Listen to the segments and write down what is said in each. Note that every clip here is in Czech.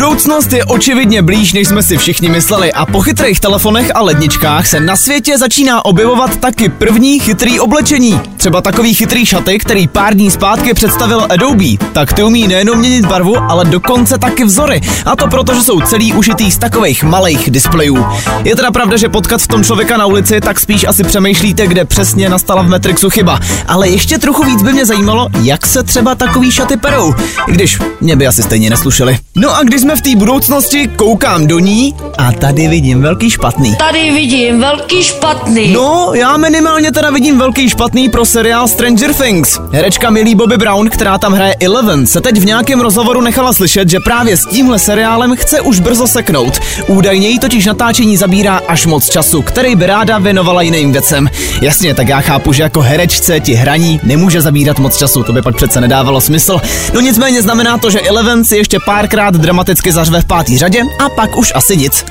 Budoucnost je očividně blíž, než jsme si všichni mysleli a po chytrých telefonech a ledničkách se na světě začíná objevovat taky první chytrý oblečení. Třeba takový chytrý šaty, který pár dní zpátky představil Adobe. Tak ty umí nejenom měnit barvu, ale dokonce taky vzory. A to proto, že jsou celý ušitý z takových malých displejů. Je teda pravda, že potkat v tom člověka na ulici, tak spíš asi přemýšlíte, kde přesně nastala v Matrixu chyba. Ale ještě trochu víc by mě zajímalo, jak se třeba takový šaty perou. Když mě by asi stejně neslušeli. No a když jsme v té budoucnosti, koukám do ní a tady vidím velký špatný. Tady vidím velký špatný. No, já minimálně teda vidím velký špatný pro seriál Stranger Things. Herečka Millie Bobby Brown, která tam hraje Eleven, se teď v nějakém rozhovoru nechala slyšet, že právě s tímhle seriálem chce už brzo seknout. Údajně jí totiž natáčení zabírá až moc času, který by ráda věnovala jiným věcem. Jasně, tak já chápu, že jako herečce ti hraní nemůže zabírat moc času, to by pak přece nedávalo smysl. No nicméně znamená to, že Eleven si ještě párkrát dramaticky zařve v pátý řadě a pak už asi nic.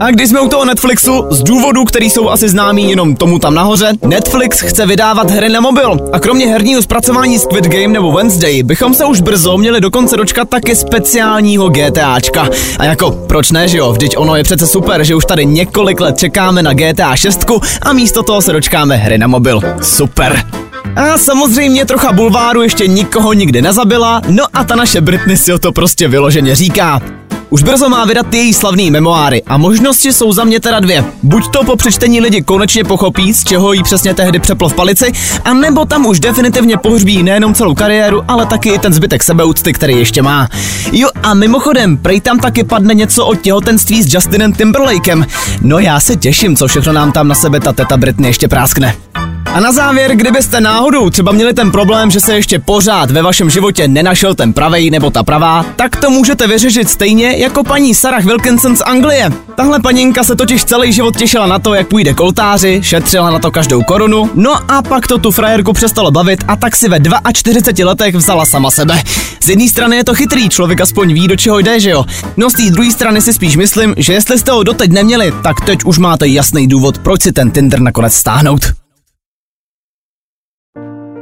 A když jsme u toho Netflixu, z důvodů, který jsou asi známý jenom tomu tam nahoře, Netflix chce vydávat hry na mobil. A kromě herního zpracování Squid Game nebo Wednesday, bychom se už brzo měli dokonce dočkat taky speciálního GTAčka. A jako, proč ne, že jo? Vždyť ono je přece super, že už tady několik let čekáme na GTA 6 a místo toho se dočkáme hry na mobil. Super. A samozřejmě trocha bulváru ještě nikoho nikdy nezabila, no a ta naše Britney si o to prostě vyloženě říká. Už brzo má vydat její slavný memoáry a možnosti jsou za mě teda dvě. Buď to po přečtení lidi konečně pochopí, z čeho jí přesně tehdy přeplo v palici, a nebo tam už definitivně pohřbí nejenom celou kariéru, ale taky i ten zbytek sebeúcty, který ještě má. Jo a mimochodem, prej tam taky padne něco o těhotenství s Justinem Timberlakem. No já se těším, co všechno nám tam na sebe ta teta Britney ještě práskne. A na závěr, kdybyste náhodou třeba měli ten problém, že se ještě pořád ve vašem životě nenašel ten pravej nebo ta pravá, tak to můžete vyřešit stejně jako paní Sarah Wilkinson z Anglie. Tahle paninka se totiž celý život těšila na to, jak půjde k oltáři, šetřila na to každou korunu, no a pak to tu frajerku přestalo bavit a tak si ve 42 letech vzala sama sebe. Z jedné strany je to chytrý, člověk aspoň ví, do čeho jde, že jo? No z té druhé strany si spíš myslím, že jestli jste ho doteď neměli, tak teď už máte jasný důvod, proč si ten Tinder nakonec stáhnout.